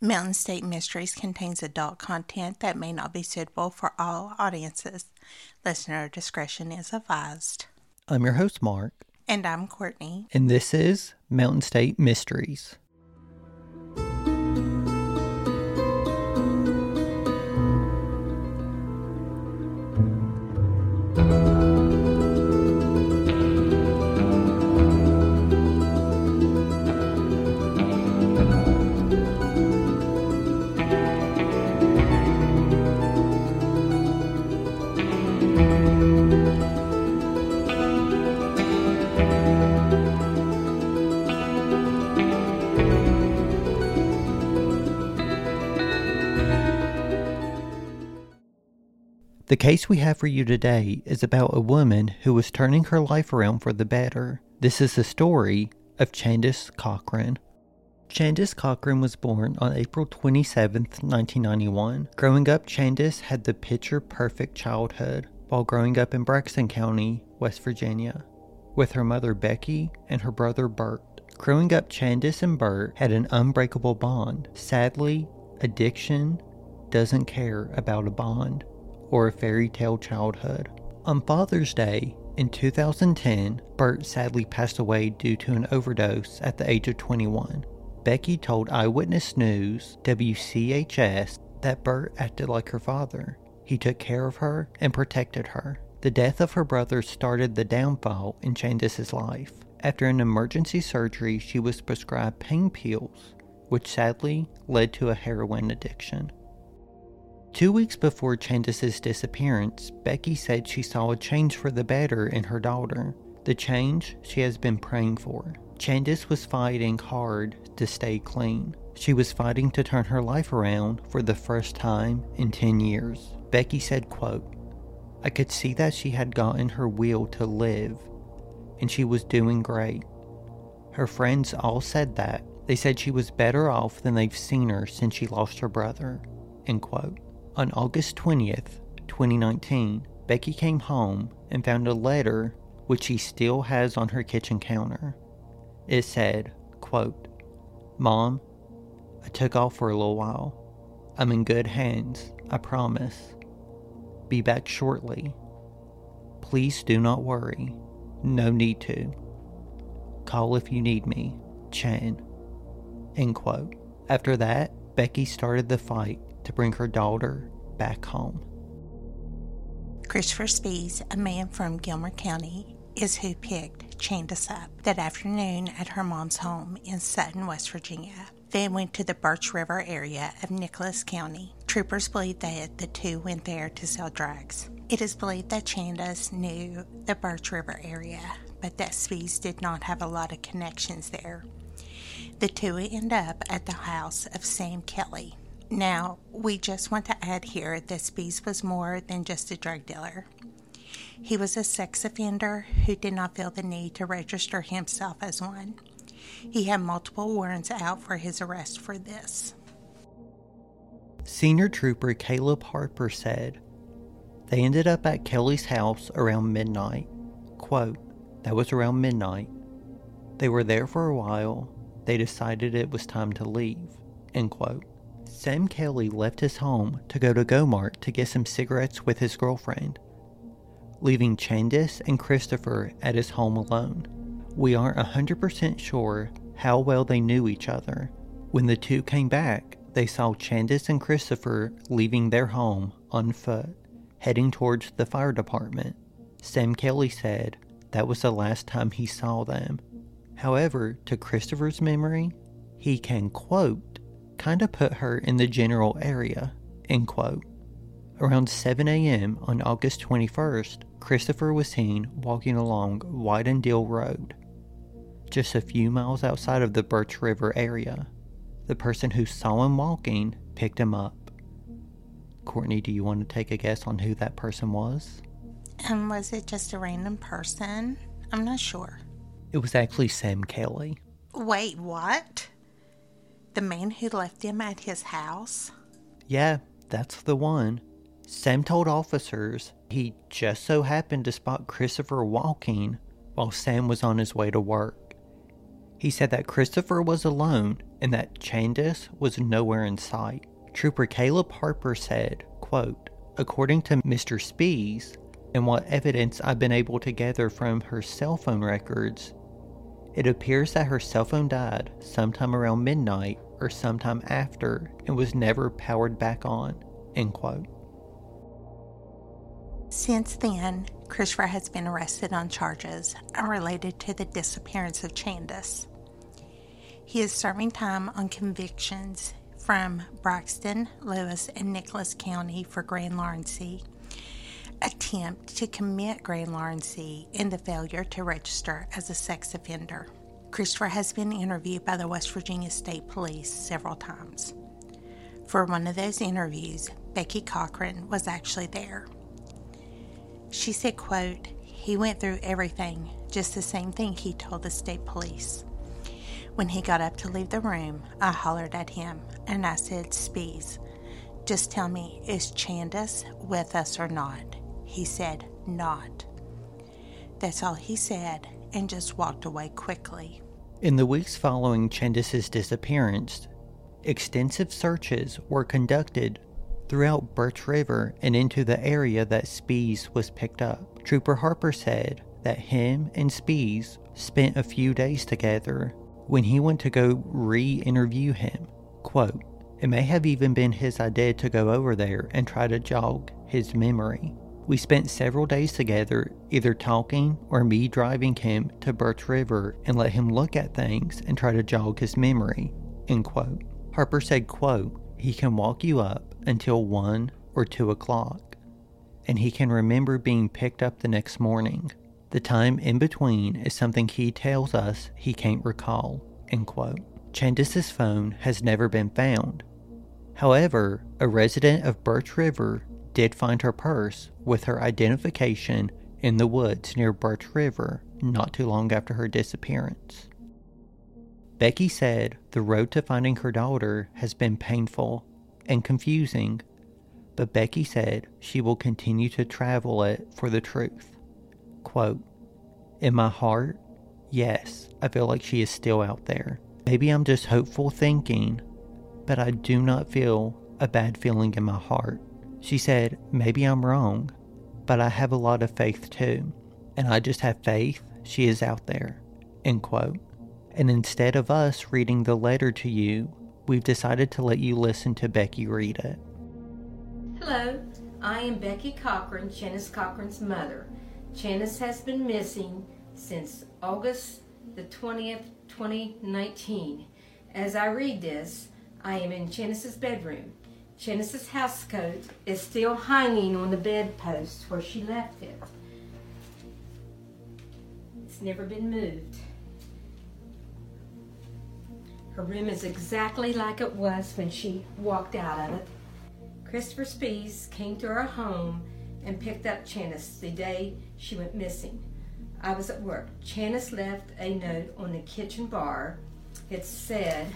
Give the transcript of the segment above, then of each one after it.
Mountain State Mysteries contains adult content that may not be suitable for all audiences. Listener discretion is advised. I'm your host, Mark, And I'm Courtney. and this is Mountain State Mysteries. The case we have for you today is about a woman who was turning her life around for the better. This is the story of Chandice Cochran. Chandice Cochran was born on April 27, 1991. Growing up, Chandice had the picture perfect childhood while growing up in Braxton County, West Virginia, with her mother Becky and her brother Bert. Growing up, Chandice and Bert had an unbreakable bond. Sadly, addiction doesn't care about a bond or a fairy tale childhood. On Father's Day in 2010, Bert sadly passed away due to an overdose at the age of 21. Becky told Eyewitness News, WCHS, that Bert acted like her father. He took care of her and protected her. The death of her brother started the downfall in Chandice's life. After an emergency surgery, she was prescribed pain pills, which sadly led to a heroin addiction. Two weeks before Chandice's disappearance, Becky said she saw a change for the better in her daughter, the change she has been praying for. Chandice was fighting hard to stay clean. She was fighting to turn her life around for the first time in 10 years. Becky said, quote, I could see that she had gotten her will to live, and she was doing great. Her friends all said that. They said she was better off than they've seen her since she lost her brother. End quote. On August 20th, 2019, Becky came home and found a letter which she still has on her kitchen counter. It said, quote, Mom, I took off for a little while. I'm in good hands, I promise. Be back shortly. Please do not worry. No need to. Call if you need me. Chan. End quote. After that, Becky started the fight to bring her daughter back home. Christopher Spees, a man from Gilmer County, is who picked Chandice up that afternoon at her mom's home in Sutton, West Virginia. They went to the Birch River area of Nicholas County. Troopers believe that the two went there to sell drugs. It is believed that Chandice knew the Birch River area, but that Spees did not have a lot of connections there. The two end up at the house of Sam Kelly. Now, we just want to add here that Spees was more than just a drug dealer. He was a sex offender who did not feel the need to register himself as one. He had multiple warrants out for his arrest for this. Senior Trooper Caleb Harper said, They ended up at Kelly's house around midnight. Quote, that was around midnight. They were there for a while. They decided it was time to leave. End quote. Sam Kelly left his home to go to Gomart to get some cigarettes with his girlfriend, leaving Chandice and Christopher at his home alone. We aren't 100% sure how well they knew each other. When the two came back, they saw Chandice and Christopher leaving their home on foot, heading towards the fire department. Sam Kelly said that was the last time he saw them. However, to Christopher's memory, he can quote, kind of put her in the general area, end quote. Around 7 a.m. on August 21st, Christopher was seen walking along Whitendale Road, just a few miles outside of the Birch River area. The person who saw him walking picked him up. Courtney, do you want to take a guess on who that person was? And was it just a random person? I'm not sure. It was actually Sam Kelly. Wait, what? The man who left him at his house? Yeah, that's the one. Sam told officers he just so happened to spot Christopher walking while Sam was on his way to work. He said that Christopher was alone and that Chandice was nowhere in sight. Trooper Caleb Harper said, quote, According to Mr. Spees, and what evidence I've been able to gather from her cell phone records, it appears that her cell phone died sometime around midnight or sometime after and was never powered back on. End quote. Since then, Christopher has been arrested on charges related to the disappearance of Chandice. He is serving time on convictions from Braxton, Lewis, and Nicholas County for grand larceny, attempt to commit grand larceny, and the failure to register as a sex offender. Christopher has been interviewed by the West Virginia State Police several times. For one of those interviews, Becky Cochran was actually there. She said, quote, he went through everything, just the same thing he told the state police. When he got up to leave the room, I hollered at him and I said, Spees, just tell me, is Chandice with us or not? He said, Not. That's all he said and just walked away quickly. In the weeks following Chandice's disappearance, extensive searches were conducted throughout Birch River and into the area that Spees was picked up. Trooper Harper said that him and Spees spent a few days together when he went to go re interview him. Quote, it may have even been his idea to go over there and try to jog his memory. We spent several days together, either talking or me driving him to Birch River and let him look at things and try to jog his memory. End quote. Harper said, quote, he can walk you up until 1 or 2 o'clock, and he can remember being picked up the next morning. The time in between is something he tells us he can't recall. End quote. Chandice's phone has never been found. However, a resident of Birch River did find her purse with her identification in the woods near Birch River not too long after her disappearance. Becky said the road to finding her daughter has been painful and confusing, but Becky said she will continue to travel it for the truth. Quote, In my heart, yes, I feel like she is still out there. Maybe I'm just hopeful thinking, but I do not feel a bad feeling in my heart. She said, Maybe I'm wrong, but I have a lot of faith too, and I just have faith she is out there. End quote. And instead of us reading the letter to you, we've decided to let you listen to Becky read it. Hello, I am Becky Cochran, Janice Cochran's mother. Janice has been missing since August the 20th, 2019. As I read this, I am in Janice's bedroom. Janice's house coat is still hanging on the bedpost where she left it. It's never been moved. Her room is exactly like it was when she walked out of it. Christopher Spees came to our home and picked up Janice the day she went missing. I was at work. Janice left a note on the kitchen bar. It said,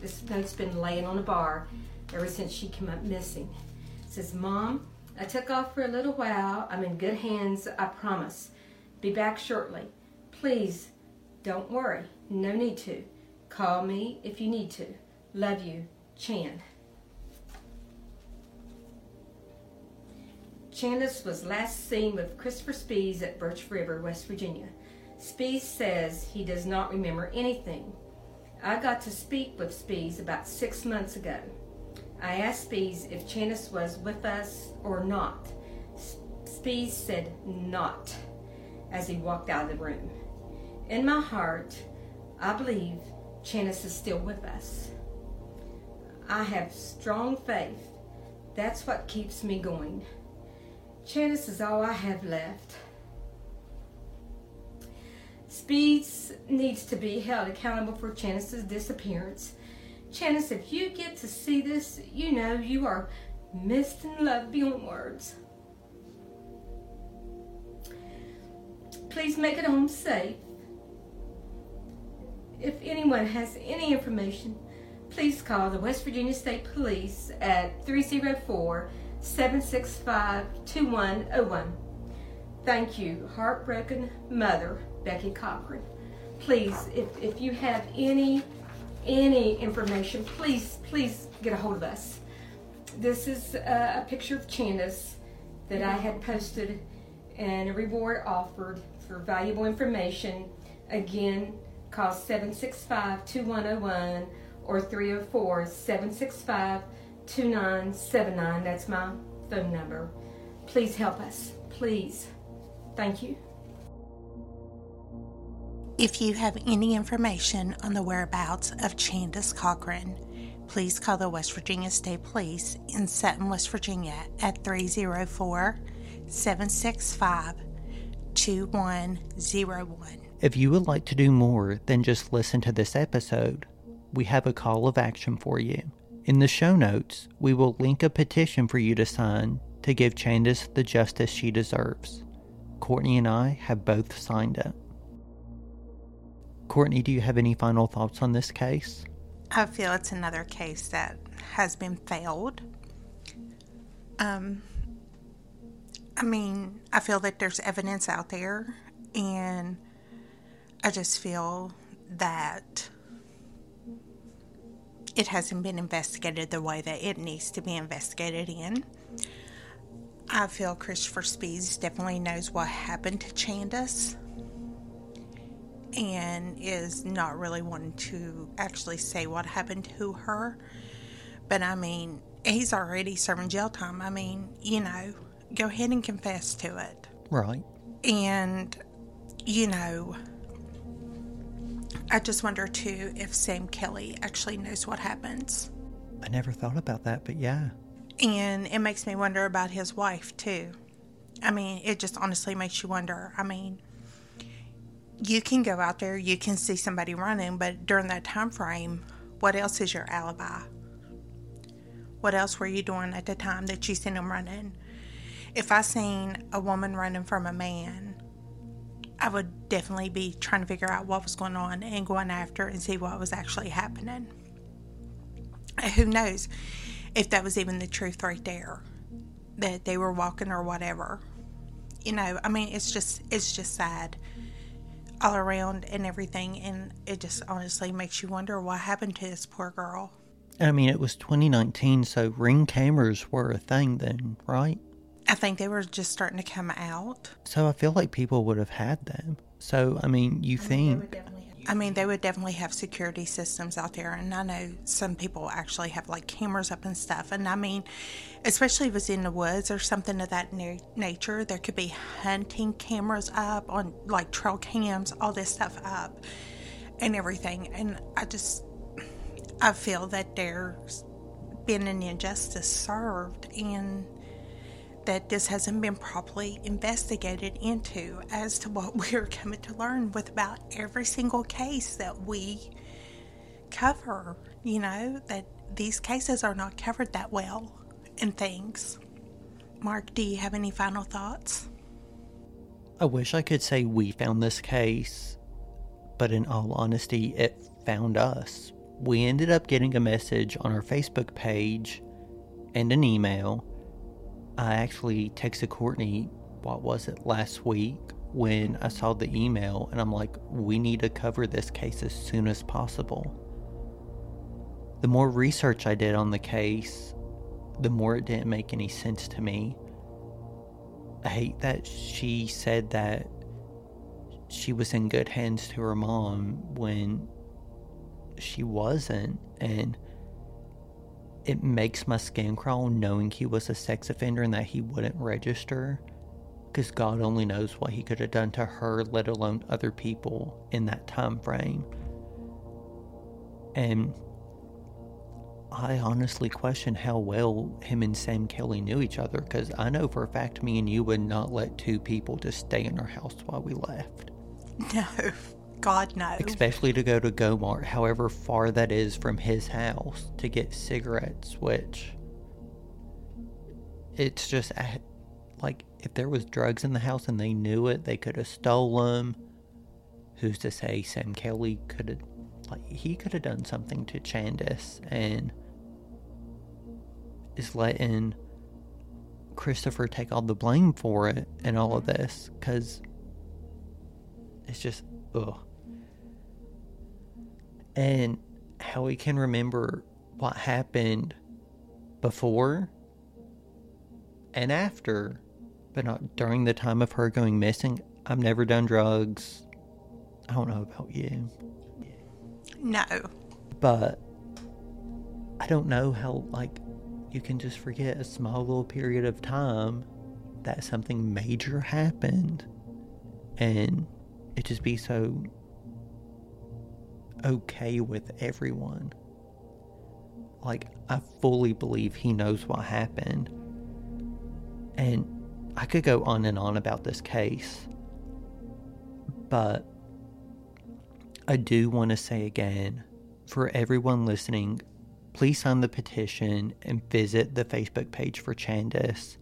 this note's been laying on the bar ever since she came up missing. Says, Mom, I took off for a little while. I'm in good hands, I promise. Be back shortly. Please, don't worry. No need to. Call me if you need to. Love you, Chan. Chandice was last seen with Christopher Spees at Birch River, West Virginia. Spees says he does not remember anything. I got to speak with Spees about six months ago. I asked Spees if Chandice was with us or not. Spees said not as he walked out of the room. In my heart, I believe Chandice is still with us. I have strong faith. That's what keeps me going. Janice is all I have left. Spees needs to be held accountable for Janice's disappearance. Janice, if you get to see this, you know you are missed and loved beyond words. Please make it home safe. If anyone has any information, please call the West Virginia State Police at 304 765 2101. Thank you, Heartbroken Mother, Becky Cochran. please, if, if you have any any information, please, please get a hold of us. This is a, picture of Candace that I had posted and a reward offered for valuable information. Again, call 765 2101 or 304 765 2979. That's my phone number. Please help us. Please. Thank you. If you have any information on the whereabouts of Chandice Cochran, please call the West Virginia State Police in Sutton, West Virginia at 304 765 2101. If you would like to do more than just listen to this episode, we have a call of action for you. In the show notes, we will link a petition for you to sign to give Chandice the justice she deserves. Courtney and I have both signed it. Courtney, do you have any final thoughts on this case? I feel it's another case that has been failed. Um, I mean, I feel that there's evidence out there, and I just feel that it hasn't been investigated the way that it needs to be investigated in. I feel Christopher Spees definitely knows what happened to Chandice and is not really wanting to actually say what happened to her. But I mean, he's already serving jail time. I mean, you know, go ahead and confess to it. Right. And, you know, I just wonder too if Sam Kelly actually knows what happens. I never thought about that, but yeah. And it makes me wonder about his wife too. I mean, it just honestly makes you wonder. I mean, you can go out there, you can see somebody running, but during that time frame, what else is your alibi? What else were you doing at the time that you seen them running? If I seen a woman running from a man, I would definitely be trying to figure out what was going on and going after and see what was actually happening. Who knows if that was even the truth right there, that they were walking or whatever. You know, I mean, it's just it's just sad all around and everything. And it just honestly makes you wonder what happened to this poor girl. I mean, it was 2019, so ring cameras were a thing then, right? I think they were just starting to come out. So I feel like people would have had them. So, I mean, you think I mean, they would definitely have security systems out there, and I know some people actually have like cameras up and stuff. And I mean, especially if it's in the woods or something of that na- nature, there could be hunting cameras up on like trail cams, all this stuff up, and everything. And I just, I feel that there's been an injustice served, and that this hasn't been properly investigated into as to what we're coming to learn with about every single case that we cover. You know, that these cases are not covered that well and things. Mark, do you have any final thoughts? I wish I could say we found this case, but in all honesty, it found us. We ended up getting a message on our Facebook page and an email I actually texted Courtney, what was it, last week when I saw the email, and I'm like, we need to cover this case as soon as possible. The more research I did on the case, the more it didn't make any sense to me. I hate that she said that she was in good hands to her mom when she wasn't, and it makes my skin crawl knowing he was a sex offender and that he wouldn't register. Because God only knows what he could have done to her, let alone other people in that time frame. And I honestly question how well him and Sam Kelly knew each other because I know for a fact me and you would not let two people just stay in our house while we left. No. God no. Especially to go to Gomart, however far that is from his house, to get cigarettes, which it's just like if there was drugs in the house and they knew it, they could have stole them. Who's to say Sam Kelly could have, like, he could have done something to Chandice and is letting Christopher take all the blame for it and all of this because it's just, ugh. And how he can remember what happened before and after, but not during the time of her going missing. I've never done drugs. I don't know about you. No. But I don't know how, like, you can just forget a small little period of time that something major happened and it just be so okay with everyone. Like, I fully believe he knows what happened. And I could go on and on about this case, but I do want to say again for everyone listening, please sign the petition and visit the Facebook page for Chandice.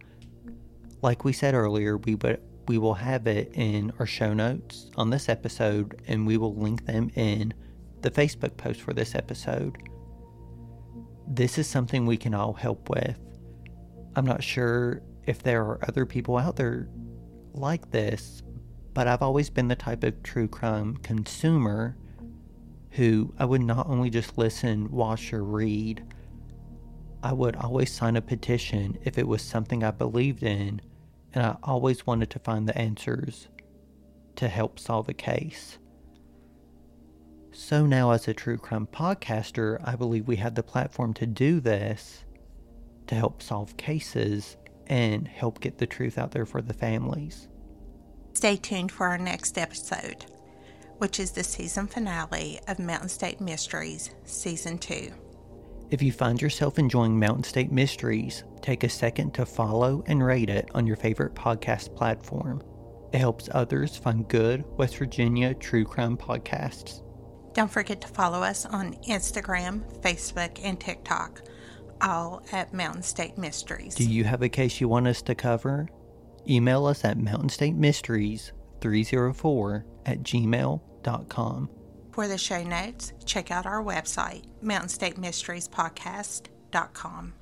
Like we said earlier, we would we will have it in our show notes on this episode and we will link them in the Facebook post for this episode. This is something we can all help with. I'm not sure if there are other people out there like this, but I've always been the type of true crime consumer who I would not only just listen, watch, or read, I would always sign a petition if it was something I believed in, and I always wanted to find the answers to help solve a case. So now, as a true crime podcaster, I believe we have the platform to do this to help solve cases and help get the truth out there for the families. Stay tuned for our next episode, which is the season finale of Mountain State Mysteries Season 2. If you find yourself enjoying Mountain State Mysteries, take a second to follow and rate it on your favorite podcast platform. It helps others find good West Virginia true crime podcasts. Don't forget to follow us on Instagram, Facebook, and TikTok, all at Mountain State Mysteries. Do you have a case you want us to cover? Email us at mountainstatemysteries304 at gmail.com. For the show notes, check out our website, mountainstatemysteriespodcast.com.